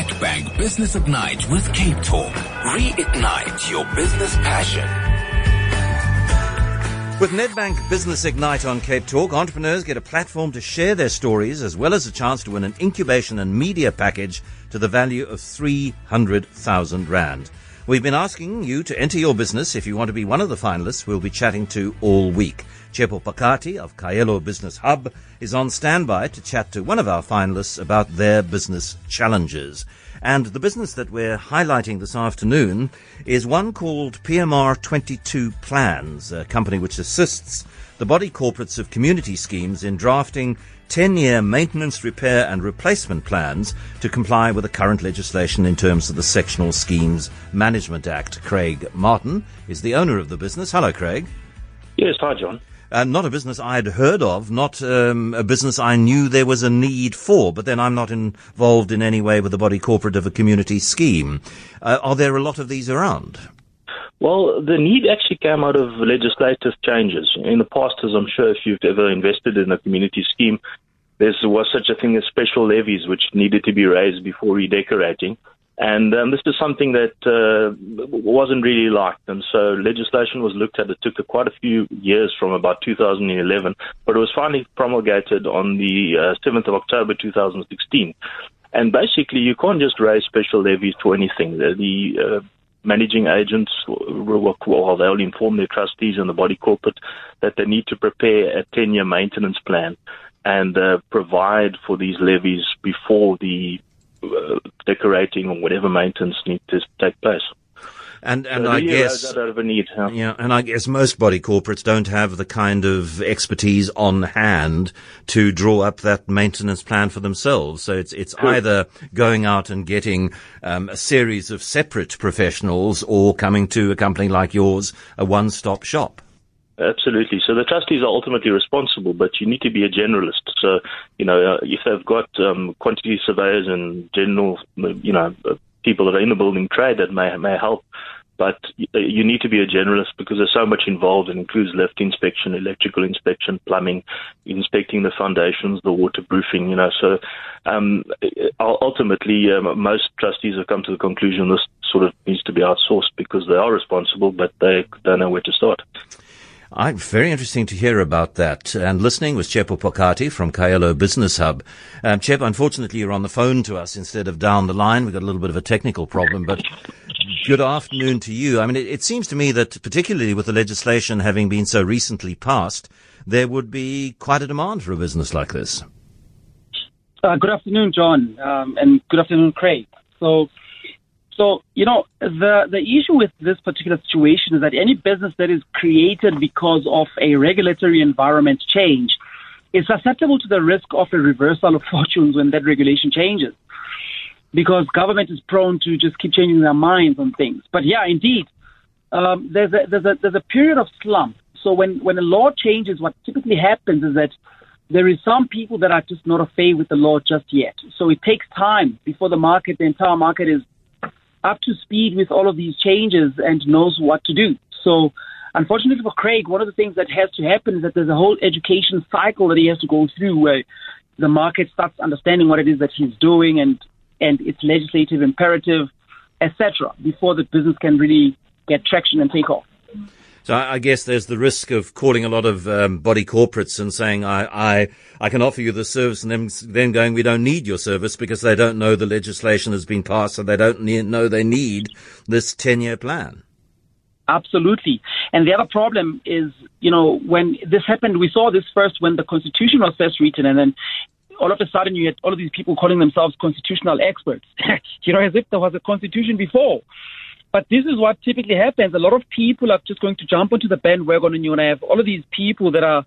Nedbank Business Ignite with Cape Talk. Reignite your business passion. With Nedbank Business Ignite on Cape Talk, entrepreneurs get a platform to share their stories as well as a chance to win an incubation and media package to the value of 300,000 Rand. We've been asking you to enter your business if you want to be one of the finalists we'll be chatting to all week. Tshepo Phakathi of Kaelo Business Hub is on standby to chat to one of our finalists about their business challenges. And the business that we're highlighting this afternoon is one called PMR 22 Plans, a company which assists the body corporates of community schemes in drafting 10 year maintenance, repair and replacement plans to comply with the current legislation in terms of the Sectional Schemes Management Act. Craig Martin is the owner of the business. Hello, Craig. Yes, hi, John. Uh, not a business I had heard of, not um, a business I knew there was a need for, but then I'm not involved in any way with the body corporate of a community scheme. Uh, are there a lot of these around? Well, the need actually came out of legislative changes. In the past, as I'm sure if you've ever invested in a community scheme, there was such a thing as special levies which needed to be raised before redecorating. And um, this is something that uh, wasn't really liked. And so legislation was looked at. It took quite a few years from about 2011, but it was finally promulgated on the uh, 7th of October 2016. And basically, you can't just raise special levies for anything. The, the uh, managing agents, will they'll inform their trustees and the body corporate that they need to prepare a 10 year maintenance plan and uh, provide for these levies before the uh, decorating or whatever maintenance needs to take place. And and so I guess need, huh? yeah, and I guess most body corporates don't have the kind of expertise on hand to draw up that maintenance plan for themselves. So it's it's either going out and getting um, a series of separate professionals, or coming to a company like yours, a one-stop shop. Absolutely. So the trustees are ultimately responsible, but you need to be a generalist. So, you know, uh, if they've got um, quantity surveyors and general, you know, uh, people that are in the building trade that may may help, but uh, you need to be a generalist because there's so much involved. It includes lift inspection, electrical inspection, plumbing, inspecting the foundations, the waterproofing. You know, so um, ultimately, um, most trustees have come to the conclusion this sort of needs to be outsourced because they are responsible, but they don't know where to start. I, very interesting to hear about that. And listening was Tshepo Phakathi from Kaelo Business Hub. Um, Chep, unfortunately, you're on the phone to us instead of down the line. We've got a little bit of a technical problem, but good afternoon to you. I mean, it, it seems to me that particularly with the legislation having been so recently passed, there would be quite a demand for a business like this. Uh, good afternoon, John, um, and good afternoon, Craig. So, so, you know, the, the issue with this particular situation is that any business that is created because of a regulatory environment change is susceptible to the risk of a reversal of fortunes when that regulation changes. Because government is prone to just keep changing their minds on things. But yeah, indeed, um, there's, a, there's, a, there's a period of slump. So when, when a law changes, what typically happens is that there is some people that are just not a afraid with the law just yet. So it takes time before the market, the entire market is up to speed with all of these changes and knows what to do. So, unfortunately for Craig, one of the things that has to happen is that there's a whole education cycle that he has to go through where the market starts understanding what it is that he's doing and and its legislative imperative, etc., before the business can really get traction and take off. So I guess there's the risk of calling a lot of um, body corporates and saying, I, I, I can offer you the service and then, then going, we don't need your service because they don't know the legislation has been passed so they don't need, know they need this 10 year plan. Absolutely. And the other problem is, you know, when this happened, we saw this first when the Constitution was first written, and then all of a sudden you had all of these people calling themselves constitutional experts, you know, as if there was a constitution before. But this is what typically happens. A lot of people are just going to jump onto the bandwagon, and you're going to have all of these people that are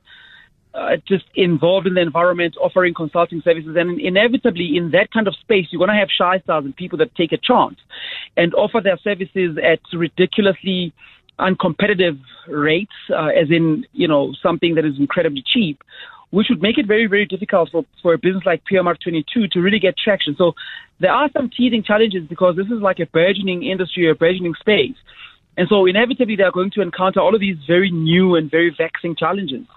uh, just involved in the environment, offering consulting services, and inevitably in that kind of space, you're going to have shy stars and people that take a chance and offer their services at ridiculously uncompetitive rates, uh, as in you know something that is incredibly cheap, which would make it very, very difficult for, for a business like PMR 22 to really get traction. So there are some teething challenges because this is like a burgeoning industry, a burgeoning space. And so inevitably they're going to encounter all of these very new and very vexing challenges.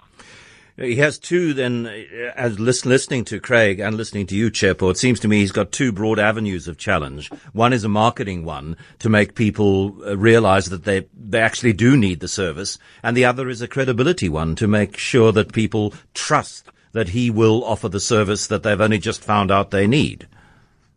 He has two then, uh, as listening to Craig and listening to you, Tshepo, it seems to me he's got two broad avenues of challenge. One is a marketing one to make people uh, realize that they, they actually do need the service. And the other is a credibility one to make sure that people trust that he will offer the service that they've only just found out they need.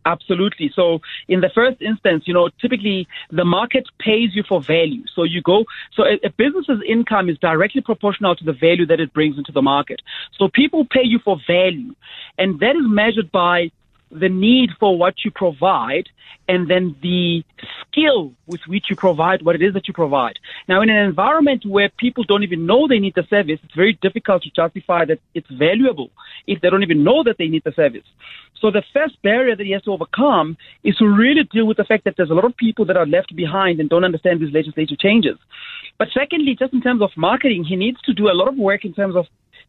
Absolutely. So in the first instance, you know, typically the market pays you for value. So you go, so a, a, business's income is directly proportional to the value that it brings into the market. So people pay you for value and that is measured by the need for what you provide and then the skill with which you provide what it is that you provide. Now, in an environment where people don't even know they need the service, it's very difficult to justify that it's valuable if they don't even know that they need the service. So the first barrier that he has to overcome is to really deal with the fact that there's a lot of people that are left behind and don't understand these legislative changes. But secondly, just in terms of marketing, he needs to do a lot of work in terms of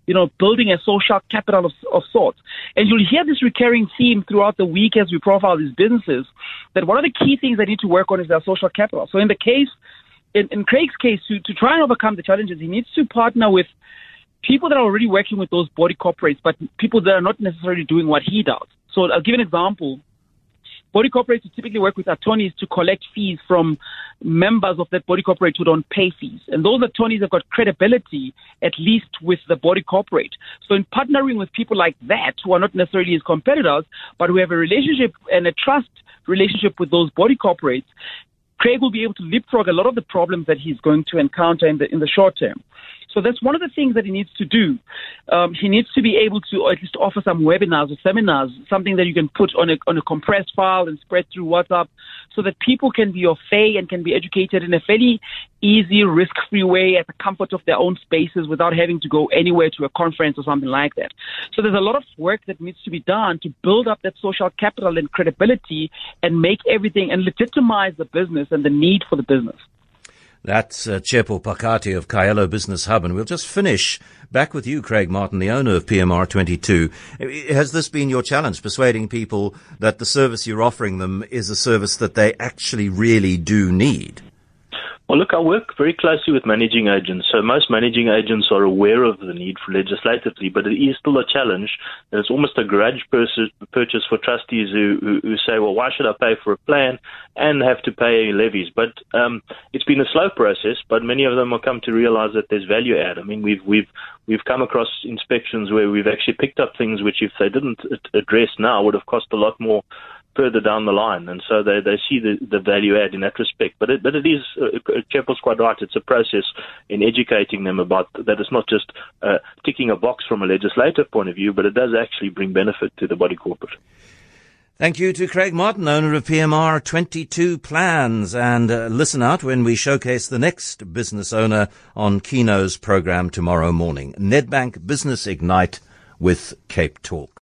you know, building a social capital of, of sorts. And you'll hear this recurring theme throughout the week as we profile these businesses that one of the key things they need to work on is their social capital. So in the case, in, in Craig's case, to, to try and overcome the challenges, he needs to partner with people that are already working with those body corporates, but people that are not necessarily doing what he does. So I'll give an example. Body corporates typically work with attorneys to collect fees from members of that body corporate who don't pay fees. And those attorneys have got credibility, at least with the body corporate. So in partnering with people like that, who are not necessarily his competitors, but who have a relationship and a trust relationship with those body corporates, Craig will be able to leapfrog a lot of the problems that he's going to encounter in the in the short term. So that's one of the things that he needs to do. Um, he needs to be able to at least offer some webinars or seminars, something that you can put on a, on a compressed file and spread through WhatsApp so that people can be of fay and can be educated in a fairly easy, risk-free way at the comfort of their own spaces without having to go anywhere to a conference or something like that. So there's a lot of work that needs to be done to build up that social capital and credibility and make everything and legitimize the business and the need for the business. That's uh, Tshepo Phakathi of Kaelo Business Hub. And we'll just finish back with you, Craig Martin, the owner of PMR 22. Has this been your challenge, persuading people that the service you're offering them is a service that they actually really do need? Well, look, I work very closely with managing agents. So most managing agents are aware of the need for legislatively, but it is still a challenge. It's almost a grudge purchase for trustees who, who, who, say, well, why should I pay for a plan and have to pay levies? But um, it's been a slow process, but many of them have come to realize that there's value add. I mean, we've, we've, we've come across inspections where we've actually picked up things which if they didn't address now would have cost a lot more further down the line, and so they, they see the, the value add in that respect. But it, but it is, uh, Tshepo's quite right, it's a process in educating them about that it's not just uh, ticking a box from a legislative point of view, but it does actually bring benefit to the body corporate. Thank you to Craig Martin, owner of PMR 22 Plans. And uh, listen out when we showcase the next business owner on Kieno's program tomorrow morning. Nedbank Business Ignite with Cape Talk.